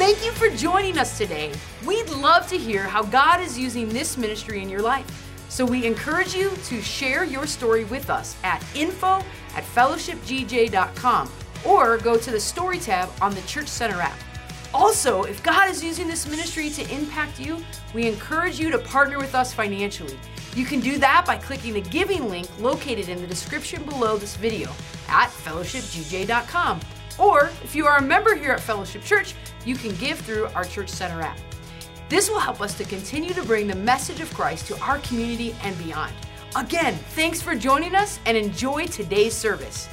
Thank you for joining us today. We'd love to hear how God is using this ministry in your life. So we encourage you to share your story with us at info at fellowshipgj.com or go to the story tab on the Church Center app. Also, if God is using this ministry to impact you, we encourage you to partner with us financially. You can do that by clicking the giving link located in the description below this video at fellowshipgj.com or if you are a member here at Fellowship Church, you can give through our Church Center app. This will help us to continue to bring the message of Christ to our community and beyond. Again, thanks for joining us and enjoy today's service.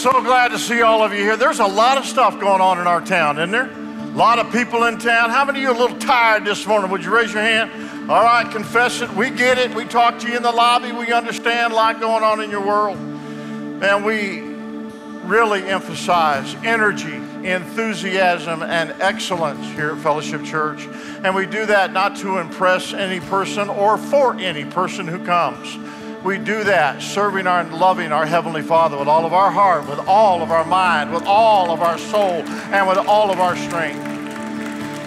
so glad to see all of you here. There's a lot of stuff going on in our town, isn't there? A lot of people in town. How many of you are a little tired this morning? Would you raise your hand? All right, confess it. We get it. We talk to you in the lobby. We understand a lot going on in your world. And we really emphasize energy, enthusiasm, and excellence here at Fellowship Church. And we do that not to impress any person or for any person who comes. We do that serving our and loving our Heavenly Father with all of our heart, with all of our mind, with all of our soul, and with all of our strength.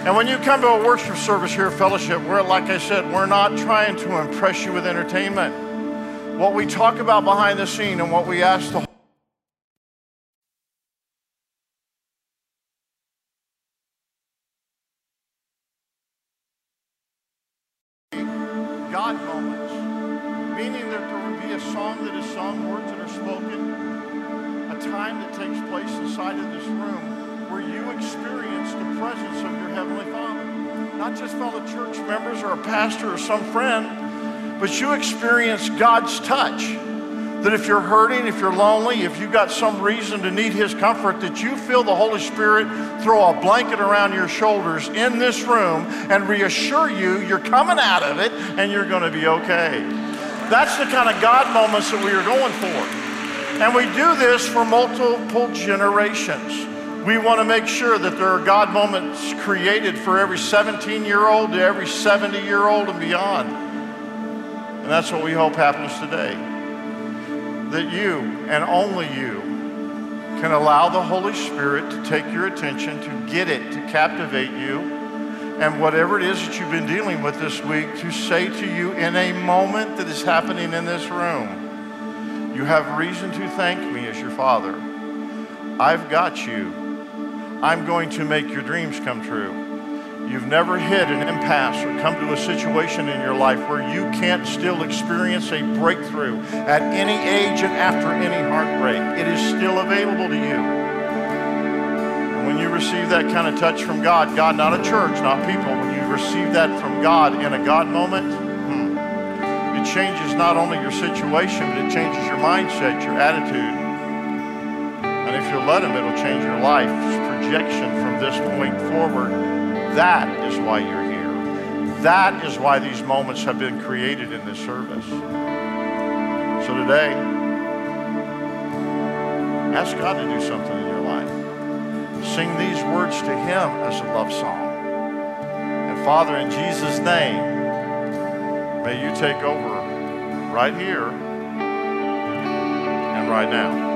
And when you come to a worship service here Fellowship, we're, like I said, we're not trying to impress you with entertainment. What we talk about behind the scene and what we ask the God's touch. That if you're hurting, if you're lonely, if you've got some reason to need His comfort, that you feel the Holy Spirit throw a blanket around your shoulders in this room and reassure you you're coming out of it and you're going to be okay. That's the kind of God moments that we are going for. And we do this for multiple generations. We want to make sure that there are God moments created for every 17 year old to every 70 year old and beyond. And that's what we hope happens today. That you and only you can allow the Holy Spirit to take your attention, to get it, to captivate you, and whatever it is that you've been dealing with this week, to say to you in a moment that is happening in this room, you have reason to thank me as your Father. I've got you. I'm going to make your dreams come true. You've never hit an impasse or come to a situation in your life where you can't still experience a breakthrough at any age and after any heartbreak. It is still available to you. And when you receive that kind of touch from God, God, not a church, not people, when you receive that from God in a God moment, hmm, it changes not only your situation, but it changes your mindset, your attitude. And if you'll let Him, it'll change your life's projection from this point forward. That is why you're here. That is why these moments have been created in this service. So today, ask God to do something in your life. Sing these words to Him as a love song. And Father, in Jesus' name, may you take over right here and right now.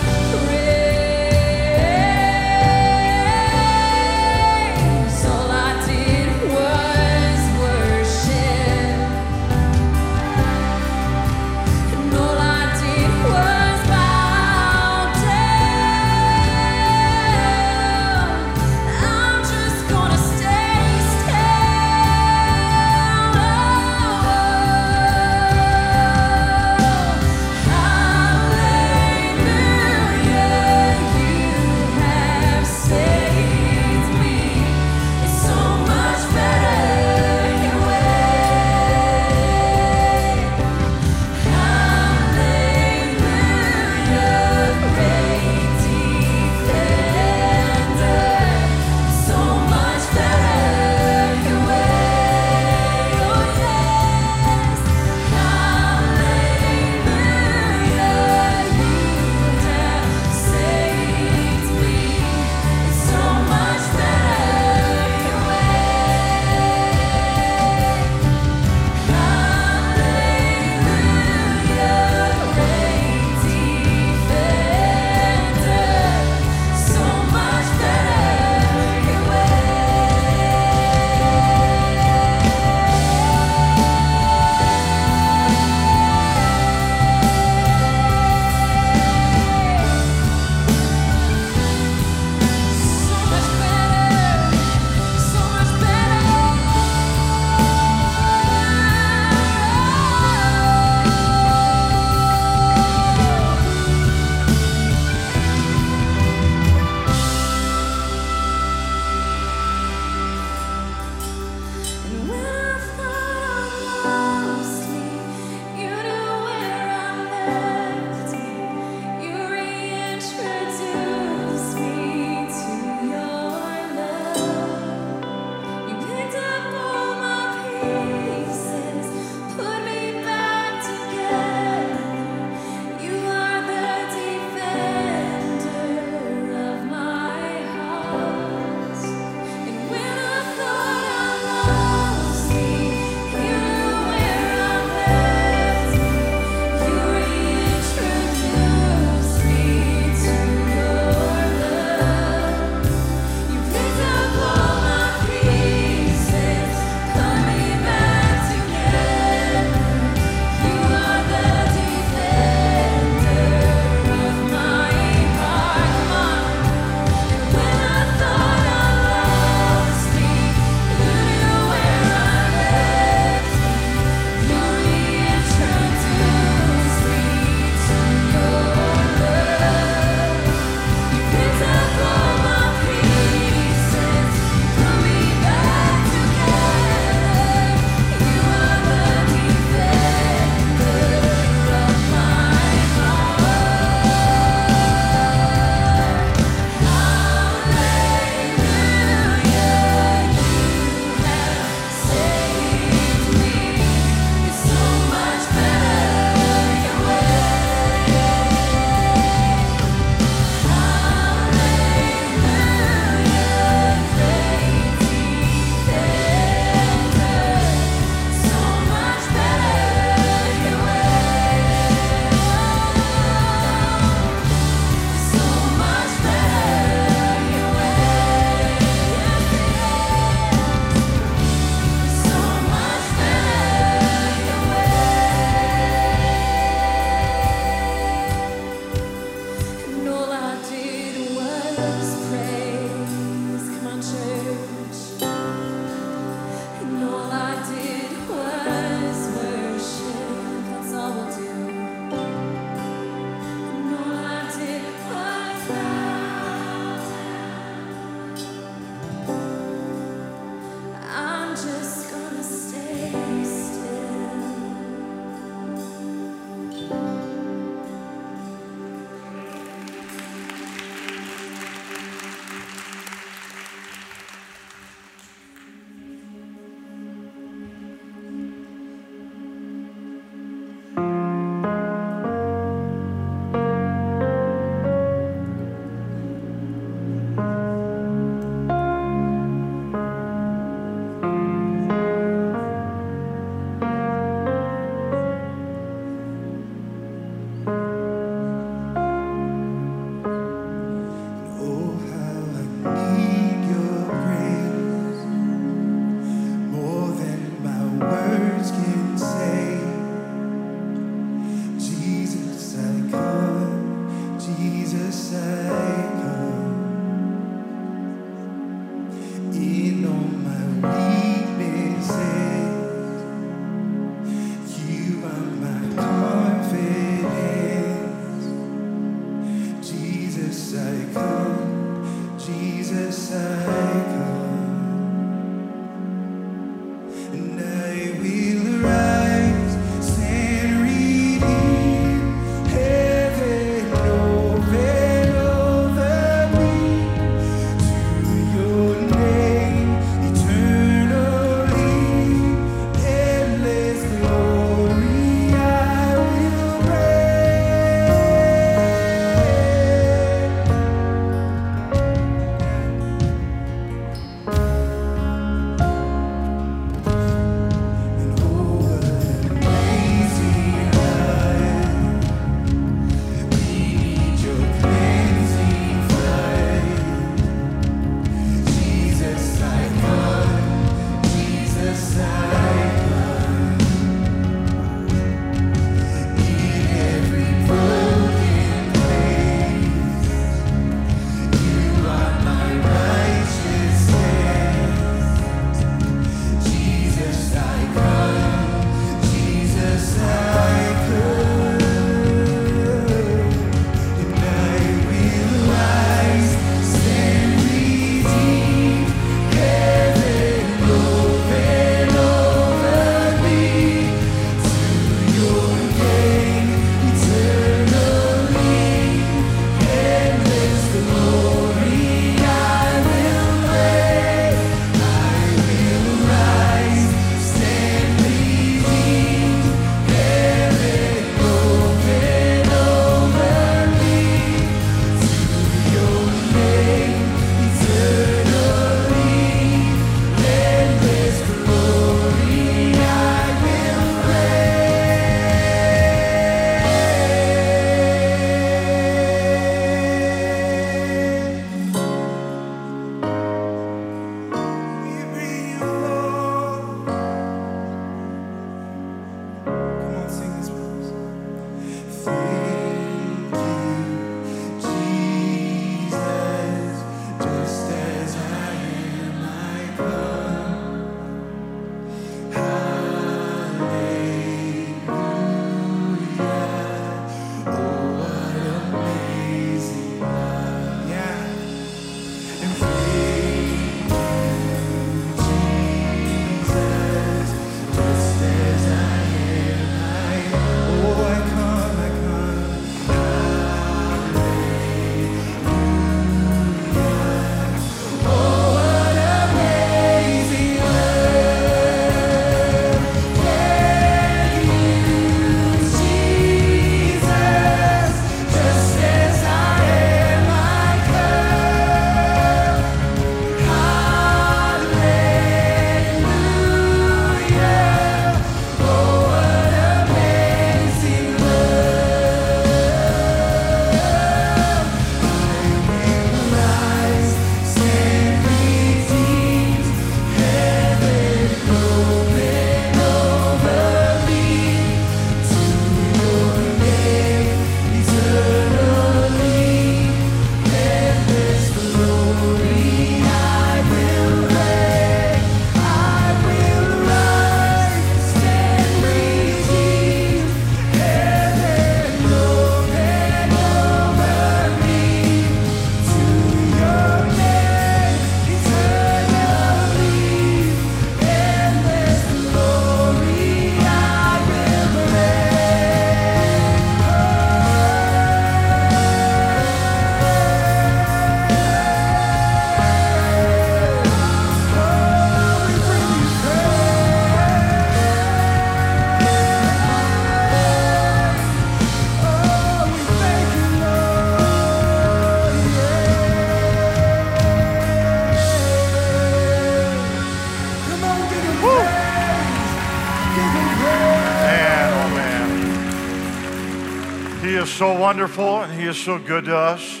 Wonderful and He is so good to us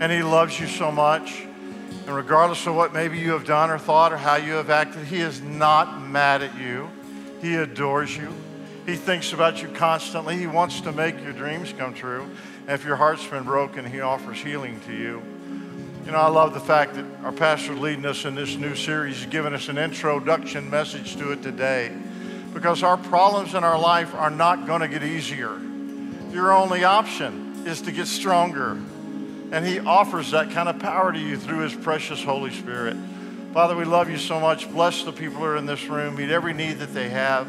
and He loves you so much. And regardless of what maybe you have done or thought or how you have acted, He is not mad at you. He adores you. He thinks about you constantly. He wants to make your dreams come true. And if your heart's been broken, He offers healing to you. You know, I love the fact that our pastor leading us in this new series, He's given us an introduction message to it today. Because our problems in our life are not going to get easier. Your only option is to get stronger. And He offers that kind of power to you through His precious Holy Spirit. Father, we love you so much. Bless the people who are in this room. Meet every need that they have.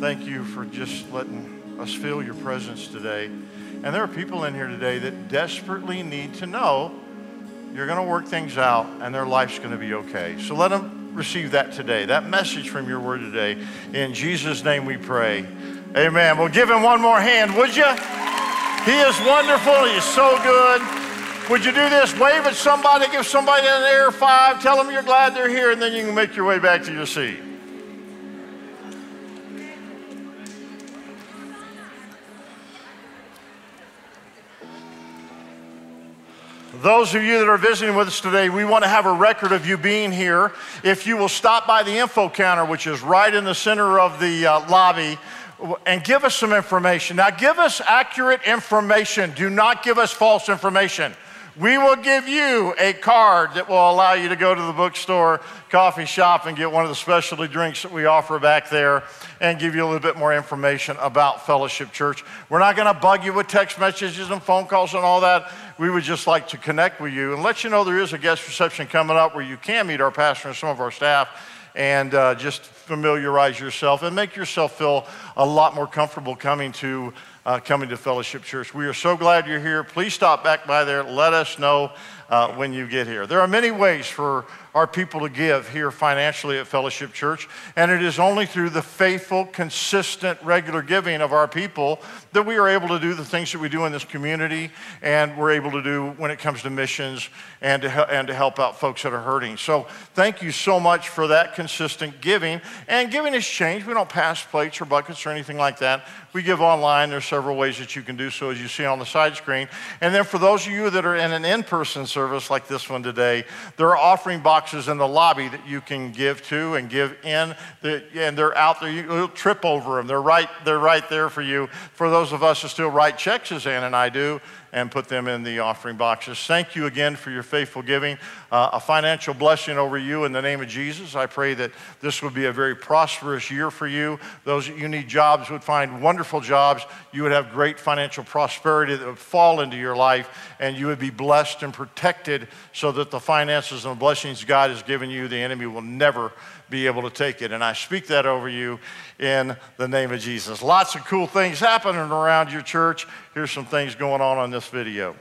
Thank you for just letting us feel your presence today. And there are people in here today that desperately need to know you're going to work things out and their life's going to be okay. So let them receive that today, that message from your word today. In Jesus' name we pray. Amen. Well, give him one more hand, would you? He is wonderful. He is so good. Would you do this? Wave at somebody, give somebody an air five, tell them you're glad they're here, and then you can make your way back to your seat. Those of you that are visiting with us today, we want to have a record of you being here. If you will stop by the info counter, which is right in the center of the uh, lobby, and give us some information. Now, give us accurate information. Do not give us false information. We will give you a card that will allow you to go to the bookstore, coffee shop, and get one of the specialty drinks that we offer back there and give you a little bit more information about Fellowship Church. We're not going to bug you with text messages and phone calls and all that. We would just like to connect with you and let you know there is a guest reception coming up where you can meet our pastor and some of our staff and uh, just familiarize yourself and make yourself feel a lot more comfortable coming to uh, coming to Fellowship Church. We are so glad you're here. Please stop back by there. Let us know uh, when you get here. There are many ways for our people to give here financially at Fellowship Church, and it is only through the faithful, consistent, regular giving of our people that we are able to do the things that we do in this community, and we're able to do when it comes to missions and to, and to help out folks that are hurting. So, thank you so much for that consistent giving. And giving has changed. We don't pass plates or buckets or anything like that. We give online. There's several ways that you can do so, as you see on the side screen. And then for those of you that are in an in person service like this one today, there are offering boxes in the lobby that you can give to and give in. And they're out there. You'll trip over them. They're right, they're right there for you. For those of us who still write checks, as Ann and I do, and put them in the offering boxes. Thank you again for your faithful giving. Uh, a financial blessing over you in the name of Jesus. I pray that this would be a very prosperous year for you. Those that you need jobs would find wonderful jobs. You would have great financial prosperity that would fall into your life, and you would be blessed and protected so that the finances and the blessings God has given you, the enemy will never be able to take it. And I speak that over you in the name of Jesus. Lots of cool things happening around your church. Here's some things going on on this video.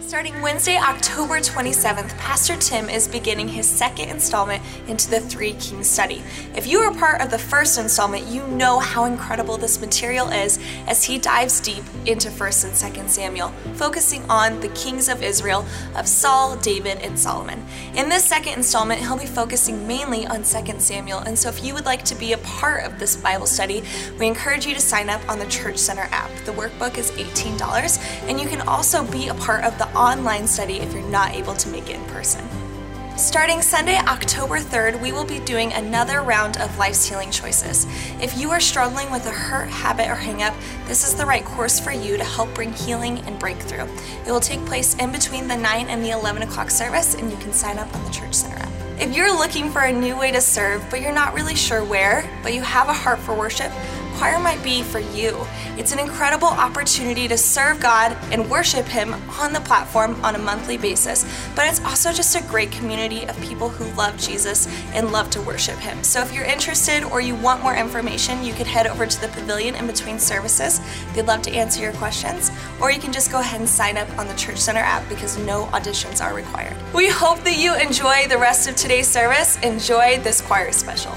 Starting Wednesday, October 27th, Pastor Tim is beginning his second installment into the Three Kings study. If you were part of the first installment, you know how incredible this material is as he dives deep into 1st and 2nd Samuel, focusing on the kings of Israel of Saul, David, and Solomon. In this second installment, he'll be focusing mainly on 2nd Samuel, and so if you would like to be a part of this Bible study, we encourage you to sign up on the Church Center app. The workbook is $18, and you can also be a part of the online study if you're not able to make it in person. Starting Sunday, October 3rd, we will be doing another round of life's healing choices. If you are struggling with a hurt, habit, or hangup, this is the right course for you to help bring healing and breakthrough. It will take place in between the 9 and the 11 o'clock service, and you can sign up on the Church Center app. If you're looking for a new way to serve, but you're not really sure where, but you have a heart for worship, choir might be for you. It's an incredible opportunity to serve God and worship Him on the platform on a monthly basis, but it's also just a great community of people who love Jesus and love to worship Him. So if you're interested or you want more information, you could head over to the pavilion in between services. They'd love to answer your questions, or you can just go ahead and sign up on the Church Center app because no auditions are required. We hope that you enjoy the rest of today's service. Enjoy this choir special.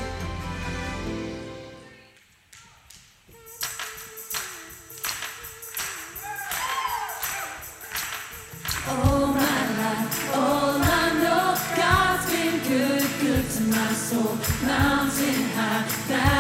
Soul. Mountain high,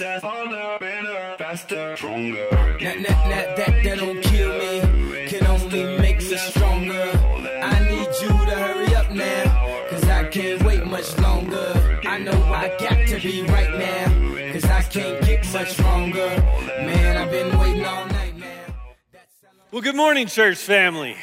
it. Makes us harder, better, faster, stronger. That, that, that, that, that don't kill me, can only make us stronger. I need you to hurry up now, cause I can't wait much longer. I know I got to be right now, cause I can't get much longer. Man, I've been waiting all night now. Well, good morning, church family.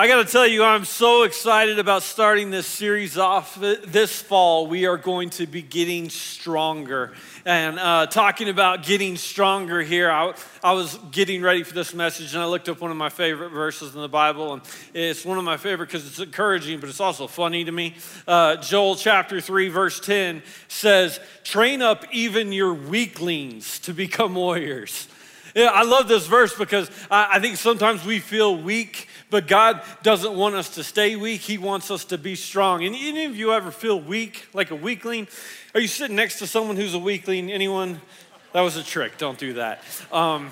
I got to tell you, I'm so excited about starting this series off this fall. We are going to be getting stronger. And uh, talking about getting stronger here, I, I was getting ready for this message and I looked up one of my favorite verses in the Bible. And it's one of my favorite because it's encouraging, but it's also funny to me. Uh, Joel chapter 3, verse 10 says, Train up even your weaklings to become warriors. Yeah, I love this verse because I, I think sometimes we feel weak but God doesn't want us to stay weak. He wants us to be strong. And any of you ever feel weak, like a weakling? Are you sitting next to someone who's a weakling? Anyone? That was a trick. Don't do that. Um,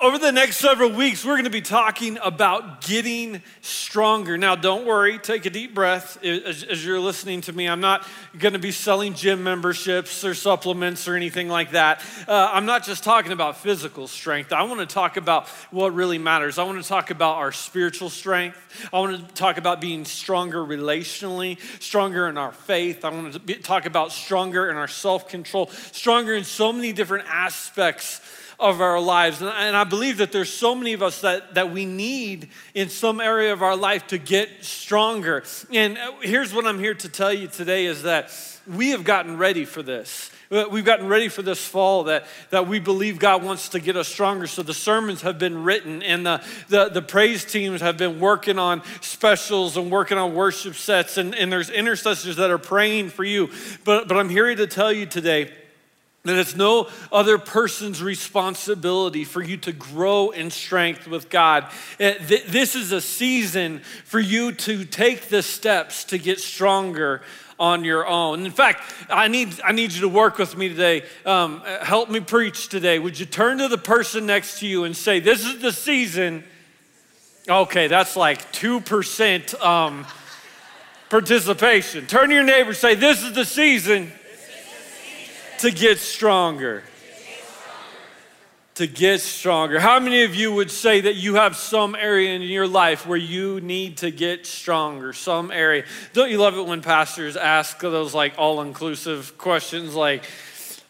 over the next several weeks, we're going to be talking about getting stronger. Now, don't worry, take a deep breath as, as, you're listening to me. I'm not going to be selling gym memberships or supplements or anything like that. Uh, I'm not just talking about physical strength. I want to talk about what really matters. I want to talk about our spiritual strength. I want to talk about being stronger relationally, stronger in our faith. I want to be, talk about stronger in our self control, stronger in so many different aspects of our lives. And, and I believe that there's so many of us that, that we need in some area of our life to get stronger. And uh, here's what I'm here to tell you today is that we have gotten ready for this. Uh, we've gotten ready for this fall that, that we believe God wants to get us stronger. So the sermons have been written, and the, the, the praise teams have been working on specials and working on worship sets, and, and there's intercessors that are praying for you. But, but I'm here to tell you today that it's no other person's responsibility for you to grow in strength with God. Uh, this is a season for you to take the steps to get stronger on your own. In fact, I need, I need you to work with me today. Um, help me preach today. Would you turn to the person next to you and say, This is the season? Okay, that's like 2% um, participation. Turn to your neighbor say, This is the season to get stronger. To get stronger. How many of you would say that you have some area in your life where you need to get stronger? Some area. Don't you love it when pastors ask those like all inclusive questions like,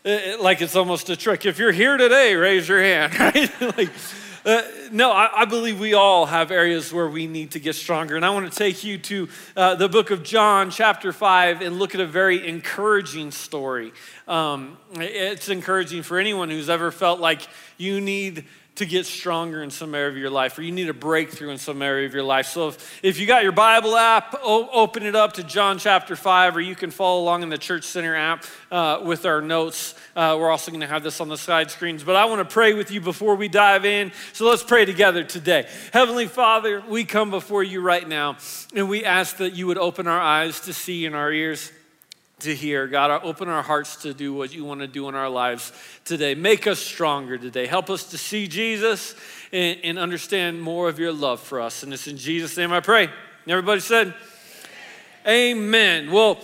like it's almost a trick. If you're here today, raise your hand, right? like, uh, no, I, I, believe we all have areas where we need to get stronger. And I want to take you to uh, the book of John, chapter 5, and look at a very encouraging story. Um, it's encouraging for anyone who's ever felt like you need to get stronger in some area of your life or you need a breakthrough in some area of your life. So if, if you got your Bible app, o- open it up to John chapter 5, or you can follow along in the Church Center app uh, with our notes. Uh, we're also going to have this on the side screens. But I want to pray with you before we dive in. So let's pray together today. Heavenly Father, we come before you right now and we ask that you would open our eyes to see and our ears to hear. God, open our hearts to do what you want to do in our lives today. Make us stronger today. Help us to see Jesus and, and understand more of your love for us. And it's in Jesus' name I pray. Everybody said, Amen. Amen. Well,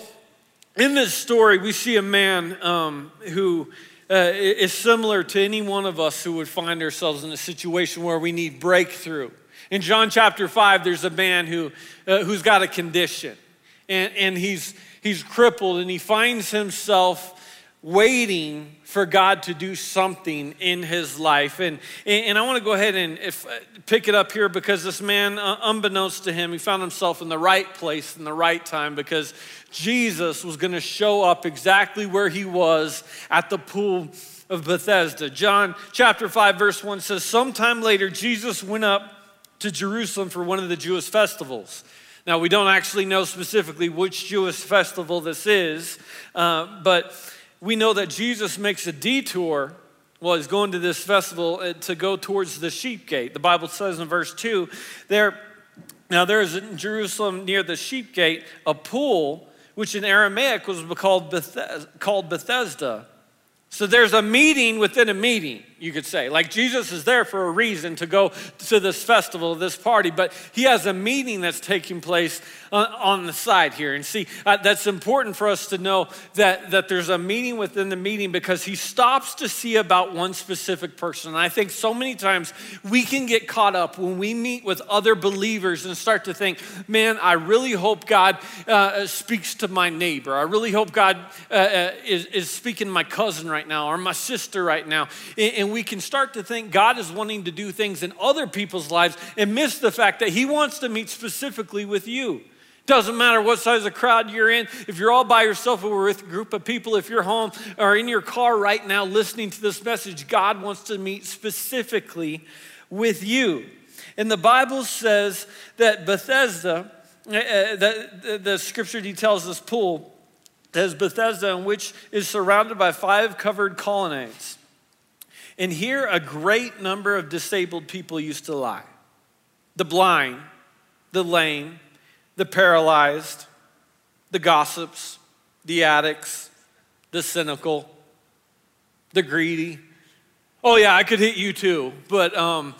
in this story, we see a man um, who uh, is similar to any one of us who would find ourselves in a situation where we need breakthrough. In John chapter 5, there's a man who, uh, who's got a condition, and, and he's he's crippled and he finds himself waiting for God to do something in his life. And, and I want to go ahead and if, pick it up here because this man, uh, unbeknownst to him, he found himself in the right place in the right time because Jesus was going to show up exactly where he was at the pool of Bethesda. John chapter 5, verse 1 says, Sometime later, Jesus went up to Jerusalem for one of the Jewish festivals. Now, we don't actually know specifically which Jewish festival this is, uh, but we know that Jesus makes a detour while he's going to this festival uh, to go towards the sheep gate. The Bible says in verse 2 there, now there is in Jerusalem near the sheep gate a pool, which in Aramaic was called Bethesda. Called Bethesda. So there's a meeting within a meeting. You could say. Like Jesus is there for a reason to go to this festival, this party, but he has a meeting that's taking place on, the side here. And see, uh, that's important for us to know that, that there's a meeting within the meeting because he stops to see about one specific person. And I think so many times we can get caught up when we meet with other believers and start to think, man, I really hope God uh, speaks to my neighbor. I really hope God uh, uh, is, is speaking to my cousin right now or my sister right now. And, and we can start to think God is wanting to do things in other people's lives and miss the fact that He wants to meet specifically with you. Doesn't matter what size of crowd you're in. If you're all by yourself or with a group of people, if you're home or in your car right now listening to this message, God wants to meet specifically with you. And the Bible says that Bethesda, uh, uh, the, the scripture details this pool, as Bethesda, in which is surrounded by five covered colonnades. And here a great number of disabled people used to lie the blind, the lame, the paralyzed, the gossips, the addicts, the cynical, the greedy. Oh, yeah, I could hit you too, but um,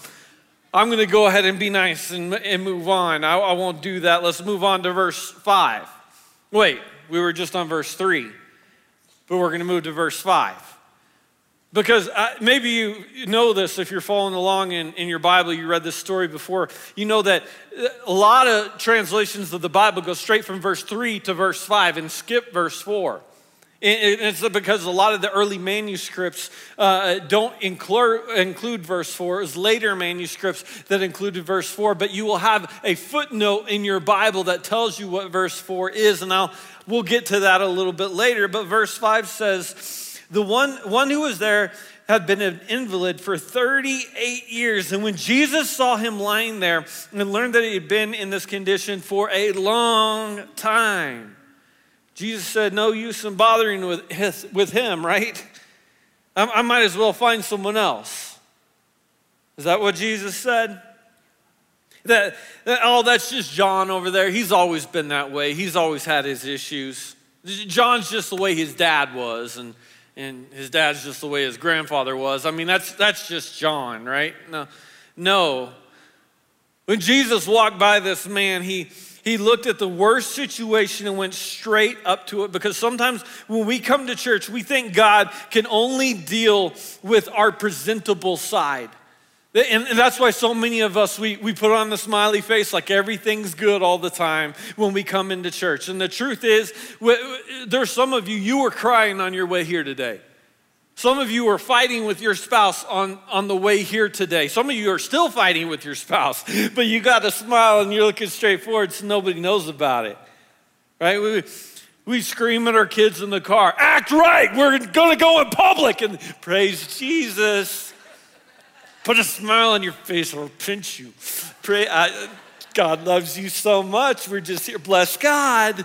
I'm going to go ahead and be nice and, and move on. I, I won't do that. Let's move on to verse 5. Wait, we were just on verse 3, but we're going to move to verse 5. Because uh, maybe you know this if you're following along in, in your Bible, you read this story before. You know that uh, a lot of translations of the Bible go straight from verse 3 to verse 5 and skip verse 4. And it's because a lot of the early manuscripts uh, don't include, include verse 4. It was later manuscripts that included verse 4, but you will have a footnote in your Bible that tells you what verse 4 is. And I'll, we'll get to that a little bit later. But verse 5 says, the one, one who was there had been an invalid for 38 years. And when Jesus saw him lying there and learned that he had been in this condition for a long time, Jesus said, No use in bothering with, his, with him, right? I, I might as well find someone else. Is that what Jesus said? That, that, oh, that's just John over there. He's always been that way. He's always had his issues. John's just the way his dad was. And and his dad's just the way his grandfather was. I mean, that's, that's just John, right? No, no. When Jesus walked by this man, he, he looked at the worst situation and went straight up to it because sometimes when we come to church, we think God can only deal with our presentable side. And that's why so many of us, we, we put on the smiley face like everything's good all the time when we come into church. And the truth is, there's some of you, you were crying on your way here today. Some of you are fighting with your spouse on, on the way here today. Some of you are still fighting with your spouse, but you got a smile and you're looking straight forward so nobody knows about it. Right? We, we scream at our kids in the car, act right, we're gonna go in public and praise Jesus. Put a smile on your face or I'll pinch you. Pray, I, God loves you so much. We're just here. Bless God.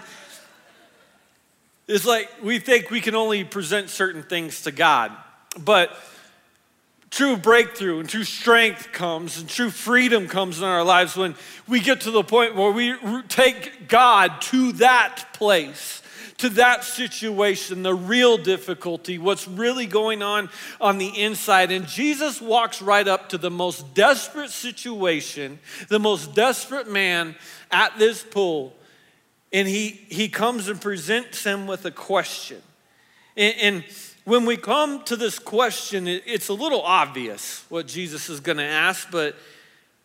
It's like we think we can only present certain things to God, but true breakthrough and true strength comes and true freedom comes in our lives when we get to the point where we take God to that place to that situation, the real difficulty, what's really going on on the inside. And Jesus walks right up to the most desperate situation, the most desperate man at this pool. And he, he comes and presents him with a question. And, and when we come to this question, it, it's a little obvious what Jesus is going to ask, but,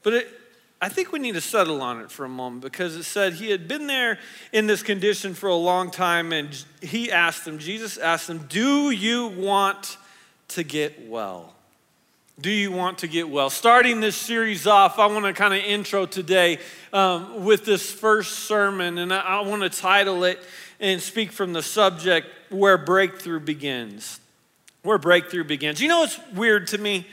but it, I think we need to settle on it for a moment because it said he had been there in this condition for a long time, and he asked him, Jesus asked him, Do you want to get well? Do you want to get well? Starting this series off, I want to kind of intro today um, with this first sermon, and I, I want to title it and speak from the subject where breakthrough begins. Where breakthrough begins. You know what's weird to me?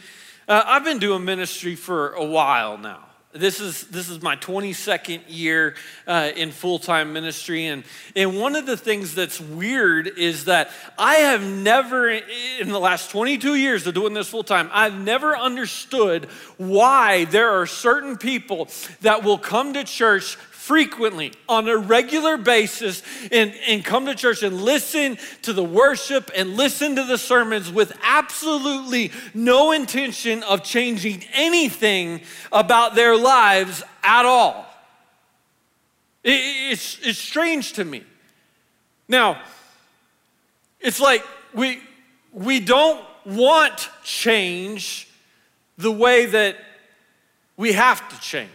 Uh, I've been doing ministry for a while now. This is, this is my 22nd year uh, in full time ministry. And, and one of the things that's weird is that I have never, in the last 22 years of doing this full time, I've never understood why there are certain people that will come to church frequently on a regular basis and, and come to church and listen to the worship and listen to the sermons with absolutely no intention of changing anything about their lives at all. It- it's, it's strange to me. Now, it's like we, we don't want change the way that we have to change.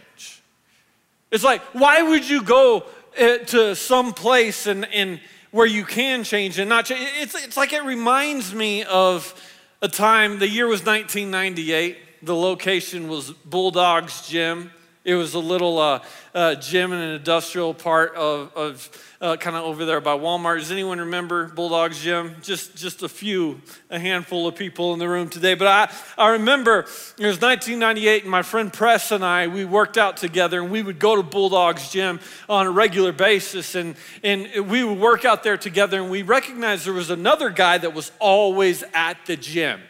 It's like, why would you go uh, to some place and, and where you can change and not change? It's, it's like it reminds me of a time, the year was 1998. The location was Bulldogs Gym. It was a little uh, uh, gym in an industrial part of, of uh, kind of over there by Walmart. Does anyone remember Bulldogs Gym? Just, just a few, a handful of people in the room today. But I, I remember it was 1998, and my friend Press and I, we worked out together, and we would go to Bulldogs Gym on a regular basis, and, and we would work out there together, and we recognized there was another guy that was always at the gym.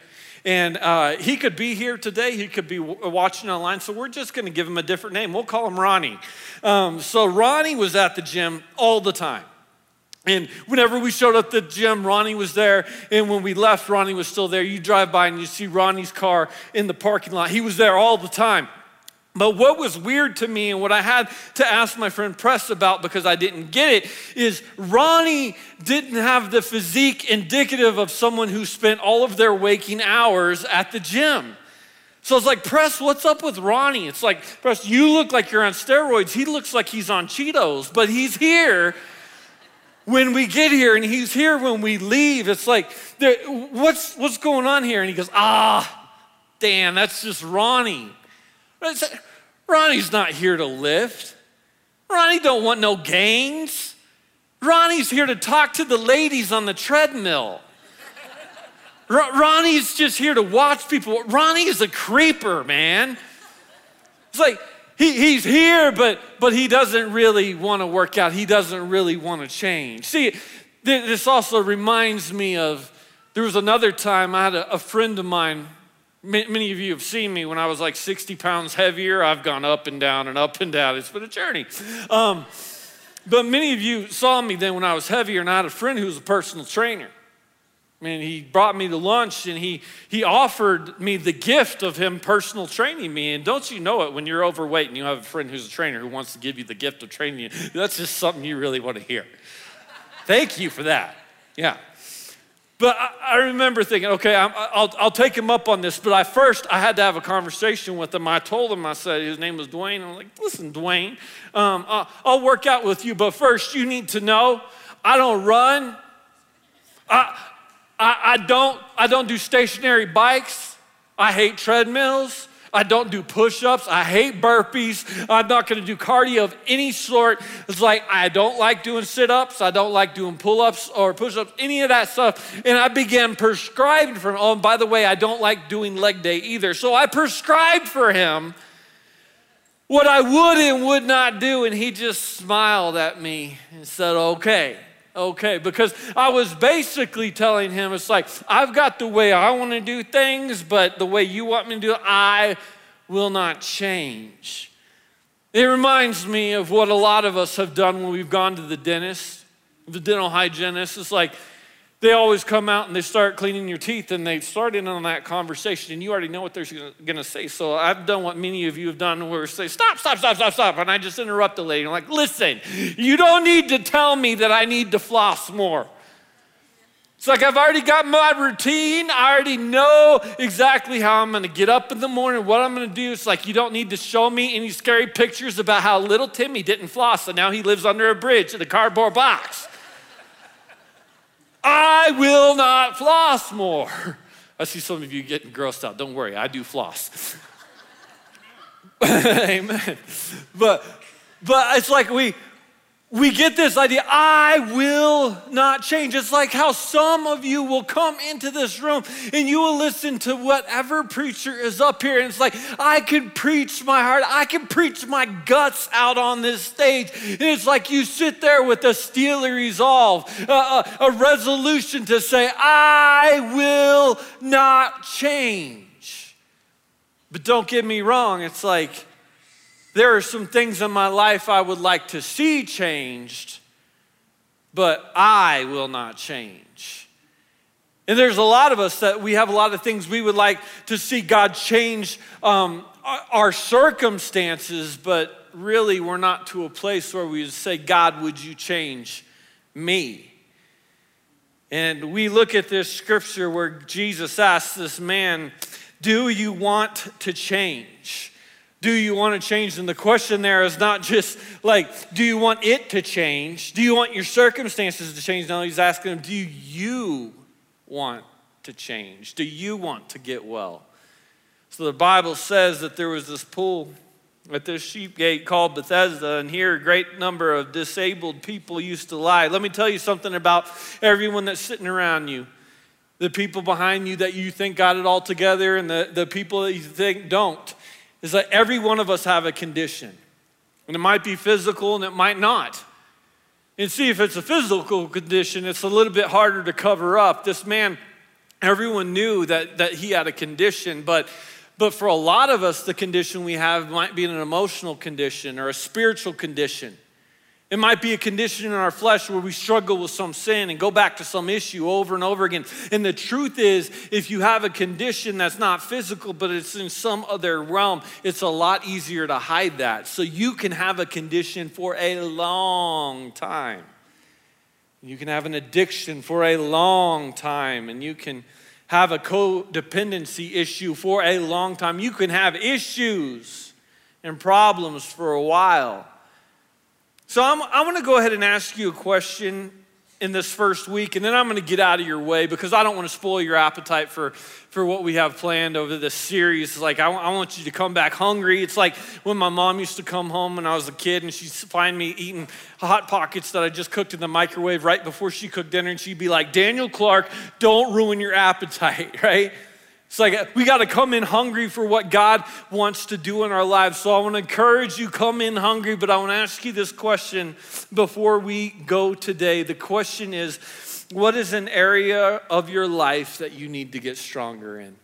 And uh, he could be here today. He could be watching online. So we're just going to give him a different name. We'll call him Ronnie. Um, so Ronnie was at the gym all the time. And whenever we showed up the gym, Ronnie was there. And when we left, Ronnie was still there. You drive by and you see Ronnie's car in the parking lot. He was there all the time. But what was weird to me and what I had to ask my friend Press about because I didn't get it is Ronnie didn't have the physique indicative of someone who spent all of their waking hours at the gym. So I was like, Press, what's up with Ronnie? It's like, Press, you look like you're on steroids. He looks like he's on Cheetos, but he's here when we get here and he's here when we leave. It's like, what's, what's going on here? And he goes, ah, Dan, that's just Ronnie. Ronnie's not here to lift. Ronnie don't want no gains. Ronnie's here to talk to the ladies on the treadmill. R- Ronnie's just here to watch people. Ronnie is a creeper, man. It's like he, he's here, but but he doesn't really want to work out. He doesn't really want to change. See, th- this also reminds me of there was another time I had a, a friend of mine. Ma- Many of you have seen me when I was like 60 pounds heavier. I've gone up and down and up and down. It's been a journey. Um, but many of you saw me then when I was heavier, and I had a friend who was a personal trainer. I mean, he brought me to lunch and he, he offered me the gift of him personal training me. And don't you know it, when you're overweight and you have a friend who's a trainer who wants to give you the gift of training you, that's just something you really want to hear. Thank you for that. Yeah. But I, I remember thinking, okay, I'm, I'll, I'll take him up on this. But I first, I had to have a conversation with him. I told him, I said, his name was Dwayne. I'm like, listen, Dwayne, um, I'll, I'll work out with you. But first, you need to know I don't run. I, I, I, don't, I don't do stationary bikes. I hate treadmills. I don't do push ups. I hate burpees. I'm not going to do cardio of any sort. It's like I don't like doing sit ups. I don't like doing pull ups or push ups, any of that stuff. And I began prescribing for him. Oh, and by the way, I don't like doing leg day either. So I prescribed for him what I would and would not do. And he just smiled at me and said, okay okay because i was basically telling him it's like i've got the way i want to do things but the way you want me to do it i will not change. It reminds me of what a lot of us have done when we've gone to the dentist the dental hygienist. It's like they always come out and they start cleaning your teeth and they start in on that conversation and you already know what they're going to say so i've done what many of you have done where say stop stop stop stop stop and i just interrupt the lady i'm like listen you don't need to tell me that i need to floss more it's like I've already got my routine. I already know exactly how I'm going to get up in the morning, what I'm going to do. It's like you don't need to show me any scary pictures about how little Timmy didn't floss and now he lives under a bridge in a cardboard box. I will not floss more. I see some of you getting grossed out. Don't worry, I do floss. Amen. But but it's like we we get this idea I will not change. It's like how some of you will come into this room and you will listen to whatever preacher is up here. And it's like, I can preach my heart, I can preach my guts out on this stage. And it's like you sit there with a steely resolve, a, a, a resolution to say, I will not change. But don't get me wrong, it's like, There are some things in my life I would like to see changed, but I will not change. And there's a lot of us that we have a lot of things we would like to see God change um, our- circumstances, but really we're not to a place where we would say, God, would you change me? And we look at this scripture where Jesus asks this man, Do you want to change? Do you want to change? And the question there is not just like, Do you want it to change? Do you want your circumstances to change? No, he's asking him, Do you want to change? Do you want to get well? So the Bible says that there was this pool at this sheep gate called Bethesda, and here a great number of disabled people used to lie. Let me tell you something about everyone that's sitting around you. The people behind you that you think got it all together, and the, the people that you think don't. Is that every one of us have a condition. And it might be physical and it might not. And see, if it's a physical condition, it's a little bit harder to cover up. This man, everyone knew that, that he had a condition, but but for a lot of us, the condition we have might be an emotional condition or a spiritual condition. It might be a condition in our flesh where we struggle with some sin and go back to some issue over and over again. And the truth is, if you have a condition that's not physical, but it's in some other realm, it's a lot easier to hide that. So you can have a condition for a long time. You can have an addiction for a long time, and you can have a codependency issue for a long time. You can have issues and problems for a while. So I'm, I'm going to go ahead and ask you a question in this first week, and then I'm going to get out of your way because I don't want to spoil your appetite for, for what we have planned over this series. Like, I, I want you to come back hungry. It's like when my mom used to come home when I was a kid and she'd find me eating Hot Pockets that I just cooked in the microwave right before she cooked dinner, and she'd be like, Daniel Clark, don't ruin your appetite, right? It's like we got to come in hungry for what God wants to do in our lives. So I want to encourage you come in hungry, but I want to ask you this question before we go today. The question is what is an area of your life that you need to get stronger in?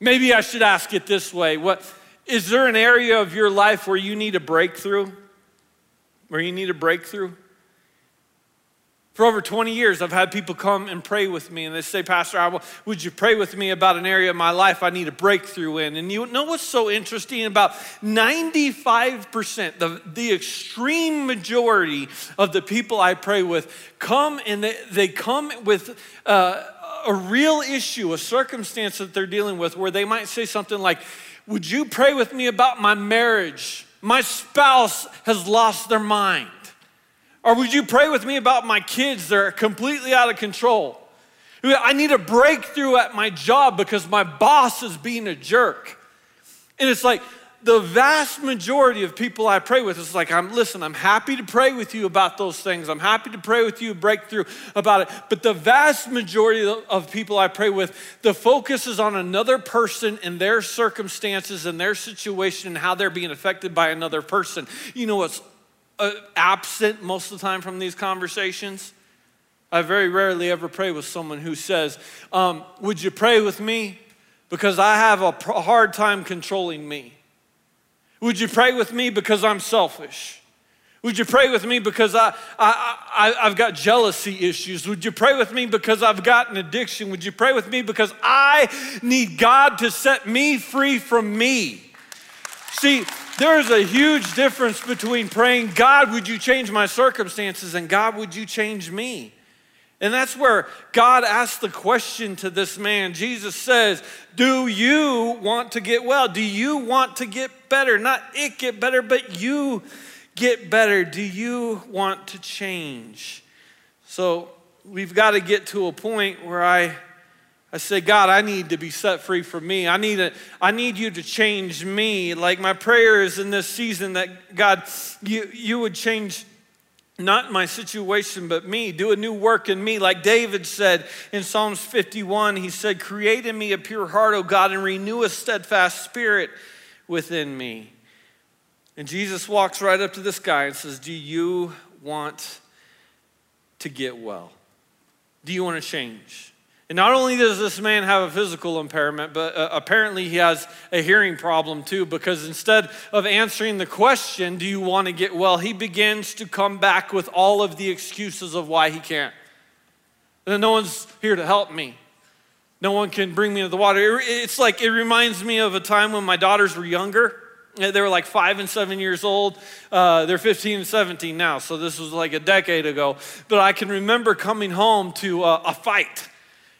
Maybe I should ask it this way. What is there an area of your life where you need a breakthrough? Where you need a breakthrough? For over 20 years, I've had people come and pray with me, and they say, Pastor, I, would you pray with me about an area of my life I need a breakthrough in? And you know what's so interesting? About 95%, the, the extreme majority of the people I pray with come and they, they come with uh, a real issue, a circumstance that they're dealing with, where they might say something like, Would you pray with me about my marriage? My spouse has lost their mind. Or would you pray with me about my kids? They're completely out of control. I need a breakthrough at my job because my boss is being a jerk. And it's like the vast majority of people I pray with is like, I'm listen, I'm happy to pray with you about those things. I'm happy to pray with you, breakthrough about it. But the vast majority of people I pray with, the focus is on another person and their circumstances and their situation and how they're being affected by another person. You know what's uh, absent most of the time from these conversations. I very rarely ever pray with someone who says, um, Would you pray with me? Because I have a hard time controlling me. Would you pray with me because I'm selfish? Would you pray with me because I, I, I, I've got jealousy issues? Would you pray with me because I've got an addiction? Would you pray with me because I need God to set me free from me? See, there's a huge difference between praying, God, would you change my circumstances, and God, would you change me? And that's where God asked the question to this man. Jesus says, Do you want to get well? Do you want to get better? Not it get better, but you get better. Do you want to change? So we've got to get to a point where I I say, God, I need to be set free from me. I need, a, I need you to change me. Like my prayer is in this season that God, you, you would change not my situation, but me. Do a new work in me. Like David said in Psalms 51, he said, Create in me a pure heart, O God, and renew a steadfast spirit within me. And Jesus walks right up to this guy and says, Do you want to get well? Do you want to change? And not only does this man have a physical impairment, but uh, apparently he has a hearing problem too, because instead of answering the question, Do you want to get well? he begins to come back with all of the excuses of why he can't. And no one's here to help me. No one can bring me to the water. It- It's like, it reminds me of a time when my daughters were younger. Uh, They were like five and seven years old. Uh, they're 15 and 17 now, so this was like a decade ago. But I can remember coming home to uh, a fight.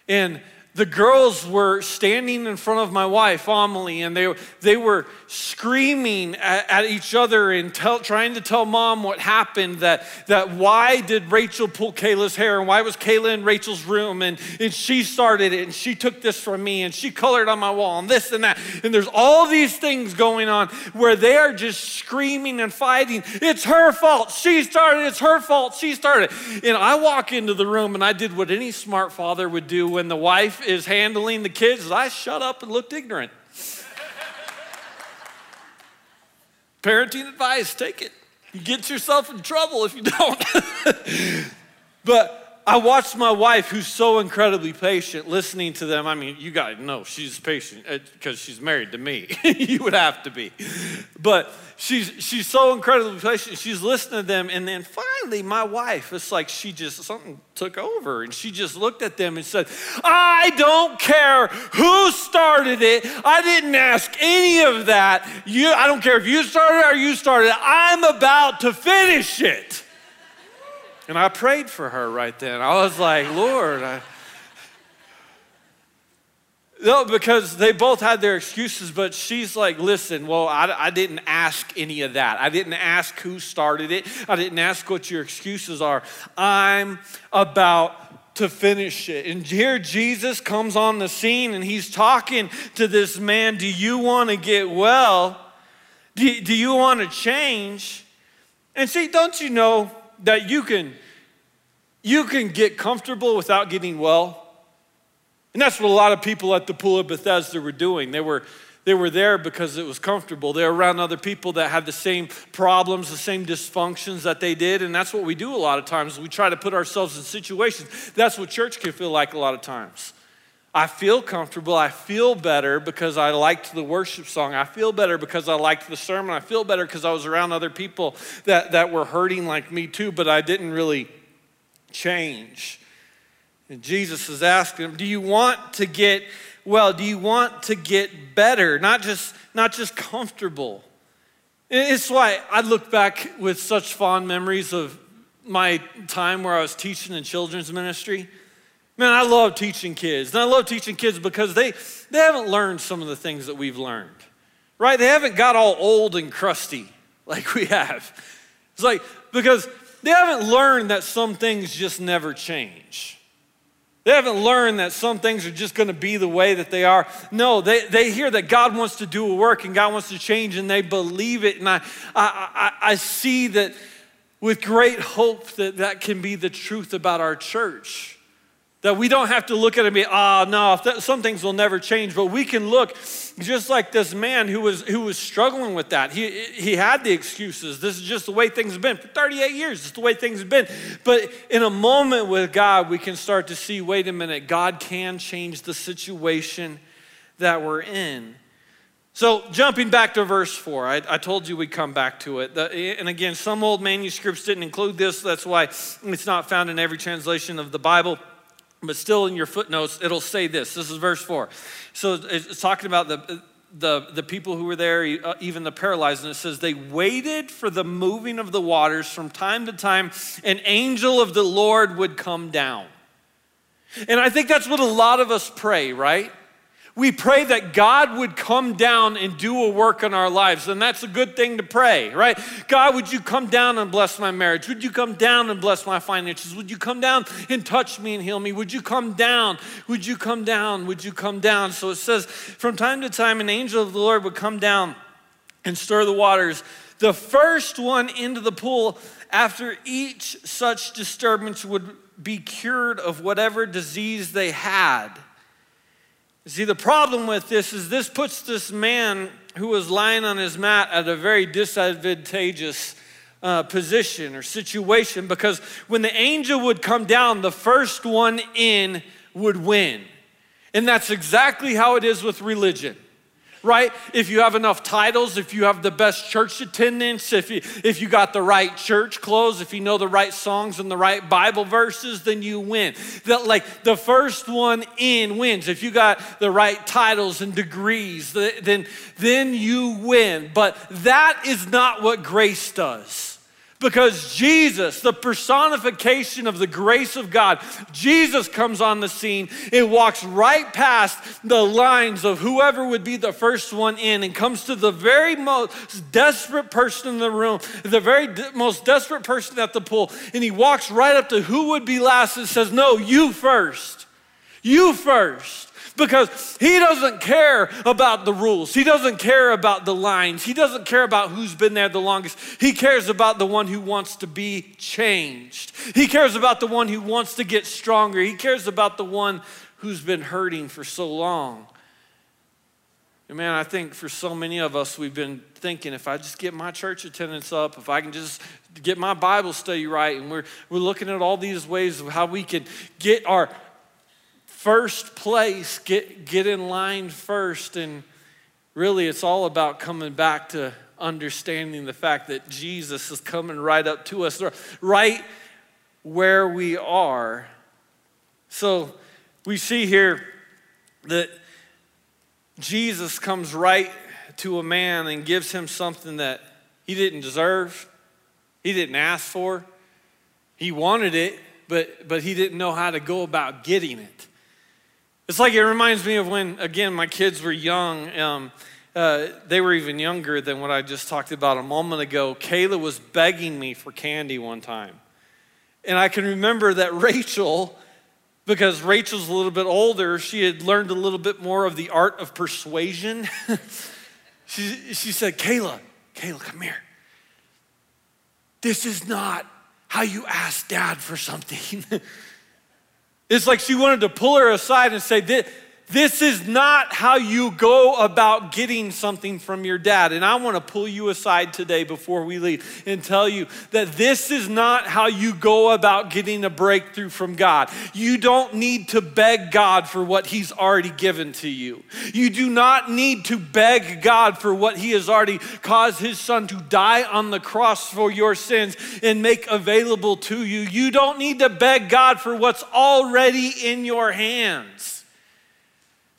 And the girls were standing in front of my wife, Amelie, and they, they were screaming at, at each other and tell, trying to tell mom what happened that, that why did Rachel pull Kayla's hair and why was Kayla in Rachel's room and, and she started it and she took this from me and she colored on my wall and this and that. And there's all these things going on where they are just screaming and fighting. It's her fault. She started. It's her fault. She started. And I walk into the room and I did what any smart father would do when the wife is handling the kids. I shut up and looked ignorant. Parenting advice, take it. You get yourself in trouble if you don't. but I watched my wife, who's so incredibly patient, listening to them. I mean, you guys know she's patient eh, because she's married to me. you would have to be. But she's, she's so incredibly patient. She's listening to them. And then finally, my wife, it's like she just, something took over. And she just looked at them and said, I don't care who started it. I didn't ask any of that. You, I don't care if you started or you started it. I'm about to finish it. And I prayed for her right then. I was like, Lord, I. No, because they both had their excuses, but she's like, listen, well, I, I didn't ask any of that. I didn't ask who started it. I didn't ask what your excuses are. I'm about to finish it. And here Jesus comes on the scene and he's talking to this man. Do you want to get well? Do, do you want to change? And see, don't you know that you can you can get comfortable without getting well? And that's what a lot of people at the pool of Bethesda were doing. They were they were there because it was comfortable. They were around other people that had the same problems, the same dysfunctions that they did. And that's what we do a lot of times. We try to put ourselves in situations. That's what church can feel like a lot of times. I feel comfortable. I feel better because I liked the worship song. I feel better because I liked the sermon. I feel better because I was around other people that, that were hurting like me too, but I didn't really change. And Jesus is asking him, Do you want to get well? Do you want to get better? Not just, not just comfortable. It's why I look back with such fond memories of my time where I was teaching in children's ministry. Man, I love teaching kids. And I love teaching kids because they, they haven't learned some of the things that we've learned, right? They haven't got all old and crusty like we have. It's like, because they haven't learned that some things just never change. They haven't learned that some things are just going to be the way that they are. No, they, they hear that God wants to do a work and God wants to change and they believe it. And I, I, I, I see that with great hope that that can be the truth about our church. That we don't have to look at it and be, ah, oh, no, that, some things will never change. But we can look just like this man who was, who was struggling with that. He, he had the excuses. This is just the way things have been. For 38 years, is the way things have been. But in a moment with God, we can start to see wait a minute, God can change the situation that we're in. So, jumping back to verse 4, I, I told you we'd come back to it. The, and again, some old manuscripts didn't include this. That's why it's not found in every translation of the Bible. But still, in your footnotes, it'll say this. This is verse 4. So, it's talking about the, the, the people who were there, uh, even the paralyzed, and it says, They waited for the moving of the waters. From time to time, an angel of the Lord would come down. And I think that's what a lot of us pray, right? We pray that God would come down and do a work in our lives. And that's a good thing to pray, right? God, would you come down and bless my marriage? Would you come down and bless my finances? Would you come down and touch me and heal me? Would you come down? Would you come down? Would you come down? So it says, from time to time, an angel of the Lord would come down and stir the waters. The first one into the pool after each such disturbance would be cured of whatever disease they had. See, the problem with this is this puts this man who was lying on his mat at a very disadvantageous uh, position or situation because when the angel would come down, the first one in would win. And that's exactly how it is with religion. Right? If you have enough titles, if you have the best church attendance, if you, if you got the right church clothes, if you know the right songs and the right Bible verses, then you win. That like the first one in wins. If you got the right titles and degrees, then then you win. But that is not what grace does. Because Jesus, the personification of the grace of God, Jesus comes on the scene. It walks right past the lines of whoever would be the first one in and comes to the very most desperate person in the room, the very de- most desperate person at the pool. And he walks right up to who would be last and says, No, you first. You first because he doesn't care about the rules. He doesn't care about the lines. He doesn't care about who's been there the longest. He cares about the one who wants to be changed. He cares about the one who wants to get stronger. He cares about the one who's been hurting for so long. And man, I think for so many of us, we've been thinking if I just get my church attendance up, if I can just get my Bible study right, and we're, we're looking at all these ways of how we can get our first place, get, get in line first. And really, it's all about coming back to understanding the fact that Jesus is coming right up to us, right where we are. So we see here that Jesus comes right to a man and gives him something that he didn't deserve, he didn't ask for. He wanted it, but, but he didn't know how to go about getting it. It's like it reminds me of when, again, my kids were young. Um, uh, they were even younger than what I just talked about a moment ago. Kayla was begging me for candy one time. And I can remember that Rachel, because Rachel's a little bit older, she had learned a little bit more of the art of persuasion. she, she said, Kayla, Kayla, come here. This is not how you ask dad for something. It's like she wanted to pull her aside and say, this is not how you go about getting something from your dad. And I want to pull you aside today before we leave and tell you that this is not how you go about getting a breakthrough from God. You don't need to beg God for what He's already given to you. You do not need to beg God for what He has already caused His Son to die on the cross for your sins and make available to you. You don't need to beg God for what's already in your hands.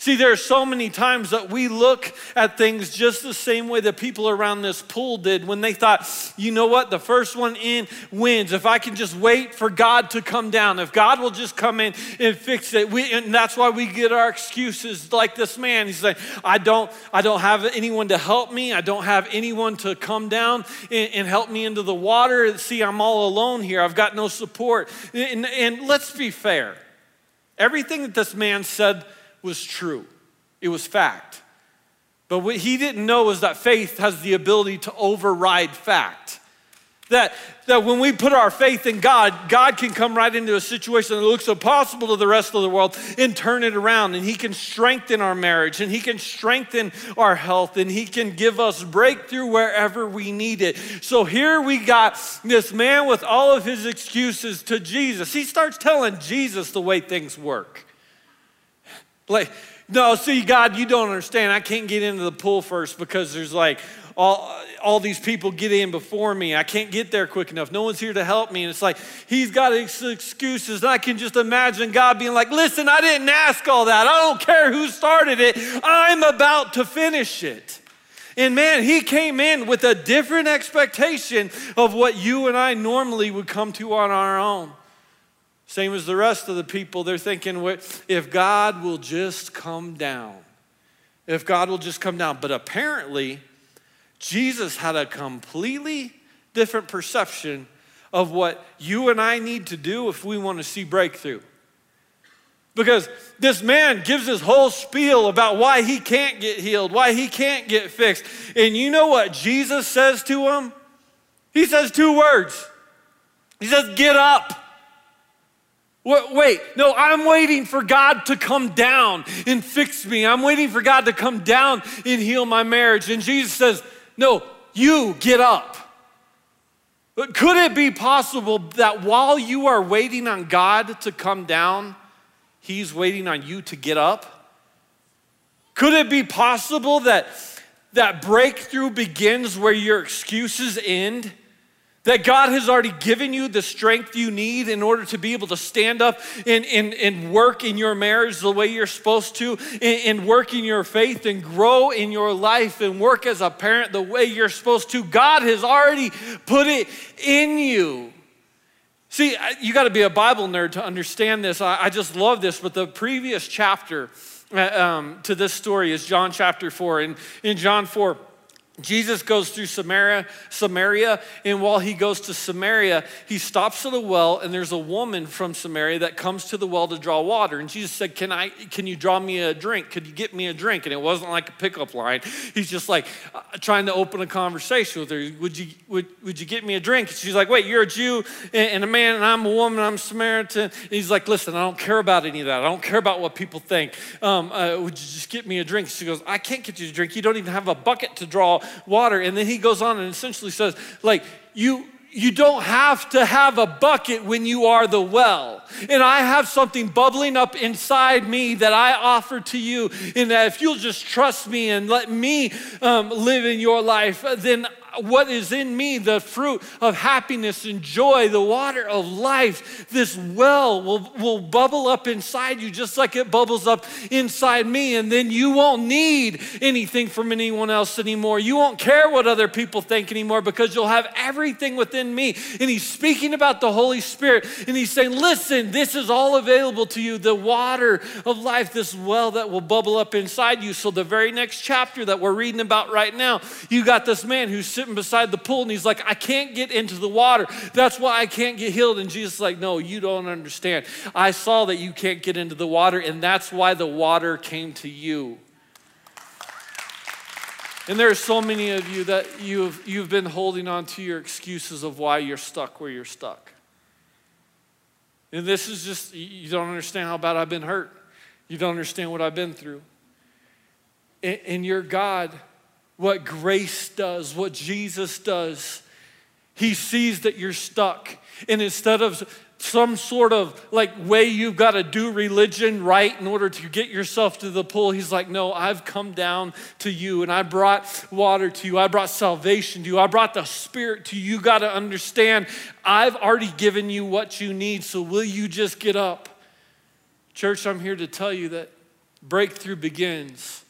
See, there are so many times that we look at things just the same way the people around this pool did when they thought, you know what, the first one in wins. If I can just wait for God to come down, if God will just come in and fix it. We, and that's why we get our excuses like this man. He's like, I don't, I don't have anyone to help me. I don't have anyone to come down and, and help me into the water. See, I'm all alone here. I've got no support. and, and let's be fair. Everything that this man said was true, it was fact. But what he didn't know was that faith has the ability to override fact. That, that when we put our faith in God, God can come right into a situation that looks impossible to the rest of the world and turn it around. And He can strengthen our marriage and He can strengthen our health and He can give us breakthrough wherever we need it. So here we got this man with all of his excuses to Jesus. He starts telling Jesus the way things work. Like, no, see, God, you don't understand. I can't get into the pool first because there's like all, all these people get in before me. I can't get there quick enough. No one's here to help me. And it's like, he's got excuses. And I can just imagine God being like, listen, I didn't ask all that. I don't care who started it. I'm about to finish it. And man, he came in with a different expectation of what you and I normally would come to on our own. Same as the rest of the people, they're thinking, if God will just come down, if God will just come down. But apparently, Jesus had a completely different perception of what you and I need to do if we want to see breakthrough. Because this man gives his whole spiel about why he can't get healed, why he can't get fixed. And you know what Jesus says to him? He says two words. He says, Get up. Wait, no, I'm waiting for God to come down and fix me. I'm waiting for God to come down and heal my marriage. And Jesus says, No, you get up. But could it be possible that while you are waiting on God to come down, He's waiting on you to get up? Could it be possible that that breakthrough begins where your excuses end? That God has already given you the strength you need in order to be able to stand up and, and, and work in your marriage the way you're supposed to, and, and work in your faith and grow in your life and work as a parent the way you're supposed to. God has already put it in you. See, you got to be a Bible nerd to understand this. I, I just love this, but the previous chapter uh, um, to this story is John chapter 4. And in John 4, Jesus goes through Samaria, Samaria, and while he goes to Samaria, he stops at a well, and there's a woman from Samaria that comes to the well to draw water. And Jesus said, "Can I? Can you draw me a drink? Could you get me a drink?" And it wasn't like a pickup line. He's just like uh, trying to open a conversation with her. Would you would, would you get me a drink? And she's like, "Wait, you're a Jew and, and a man, and I'm a woman. I'm Samaritan." And he's like, "Listen, I don't care about any of that. I don't care about what people think. Um, uh, would you just get me a drink?" She goes, "I can't get you a drink. You don't even have a bucket to draw." Water. And then he goes on and essentially says, like, you you don't have to have a bucket when you are the well. And I have something bubbling up inside me that I offer to you. And that if you'll just trust me and let me um, live in your life, then what is in me, the fruit of happiness and joy, the water of life, this well will, will bubble up inside you just like it bubbles up inside me. And then you won't need anything from anyone else anymore. You won't care what other people think anymore because you'll have everything within me. And he's speaking about the Holy Spirit and he's saying, Listen, this is all available to you the water of life, this well that will bubble up inside you. So, the very next chapter that we're reading about right now, you got this man who's sitting beside the pool and he's like, I can't get into the water. That's why I can't get healed. And Jesus is like, No, you don't understand. I saw that you can't get into the water, and that's why the water came to you. And there are so many of you that you've, you've been holding on to your excuses of why you're stuck where you're stuck. And this is just, you don't understand how bad I've been hurt. You don't understand what I've been through. And, and your God what grace does, what Jesus does. He sees that you're stuck. And instead of some sort of like way you've got to do religion right in order to get yourself to the pool. He's like, No, I've come down to you and I brought water to you. I brought salvation to you. I brought the Spirit to you. You got to understand, I've already given you what you need. So will you just get up? Church, I'm here to tell you that breakthrough begins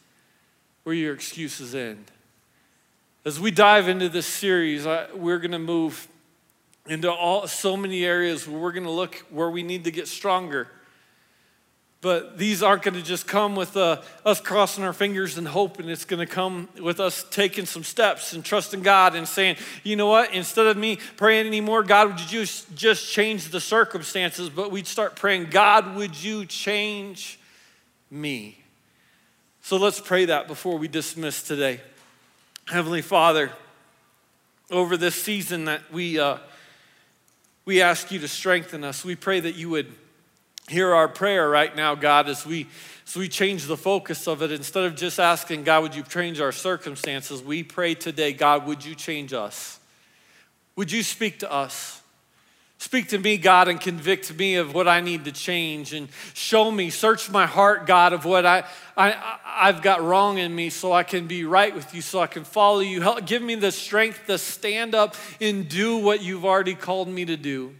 where your excuses end. As we dive into this series, I, we're going to move into all, so many areas where we're going to look where we need to get stronger. But these aren't going to just come with uh, us crossing our fingers and hoping. It's going to come with us taking some steps and trusting God and saying, you know what, instead of me praying anymore, God, would you just, just change the circumstances? But we'd start praying, God, would you change me? So let's pray that before we dismiss today. Heavenly Father, over this season that we, uh, we ask you to strengthen us, we pray that you would hear our prayer right now, God, as we, as we change the focus of it. Instead of just asking, God, would you change our circumstances, we pray today, God, would you change us? Would you speak to us? Speak to me, God, and convict me of what I need to change and show me, search my heart, God, of what I, I, I've got wrong in me so I can be right with you, so I can follow you. Help, give me the strength to stand up and do what you've already called me to do.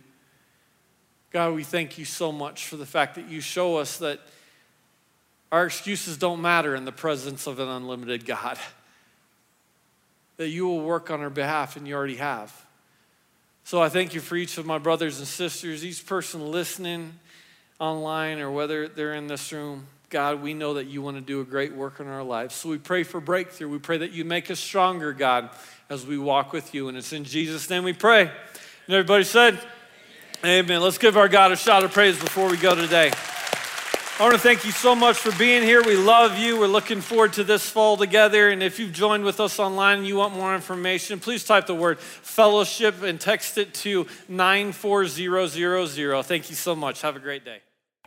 God, we thank you so much for the fact that you show us that our excuses don't matter in the presence of an unlimited God. That you will work on our behalf, and you already have. So I thank you for each of my brothers and sisters, each person listening online or whether they're in this room. God, we know that you want to do a great work in our lives. So we pray for breakthrough. We pray that you make us stronger, God, as we walk with you. And it's in Jesus' name we pray. And everybody said, Amen. Let's give our God a shout of praise before we go today. I want to thank you so much for being here. We love you. We're looking forward to this fall together. And if you've joined with us online and you want more information, please type the word fellowship and text it to 94000. Thank you so much. Have a great day.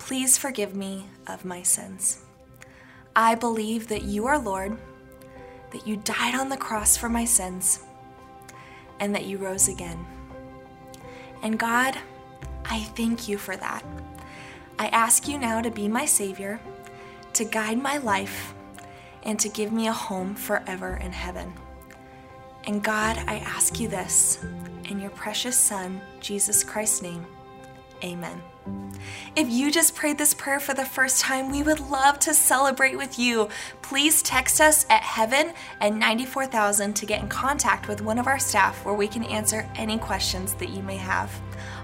Please forgive me of my sins. I believe that you are Lord, that you died on the cross for my sins, and that you rose again. And God, I thank you for that. I ask you now to be my Savior, to guide my life, and to give me a home forever in heaven. And God, I ask you this in your precious Son, Jesus Christ's name. Amen. If you just prayed this prayer for the first time, we would love to celebrate with you. Please text us at heaven and 94000 to get in contact with one of our staff where we can answer any questions that you may have.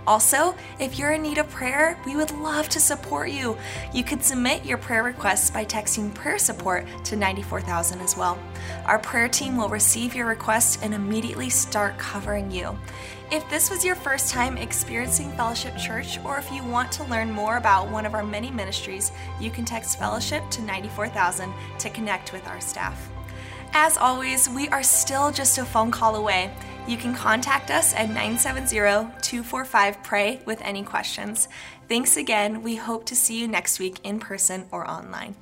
Also, if you're in need of prayer, we would love to support you. You can submit your prayer requests by texting prayer support to 94000 as well. Our prayer team will receive your request and immediately start covering you. If this was your first time experiencing Fellowship Church, or if you want to learn more about one of our many ministries, you can text Fellowship to 94000 to connect with our staff. As always, we are still just a phone call away. You can contact us at 970 245 PRAY with any questions. Thanks again. We hope to see you next week in person or online.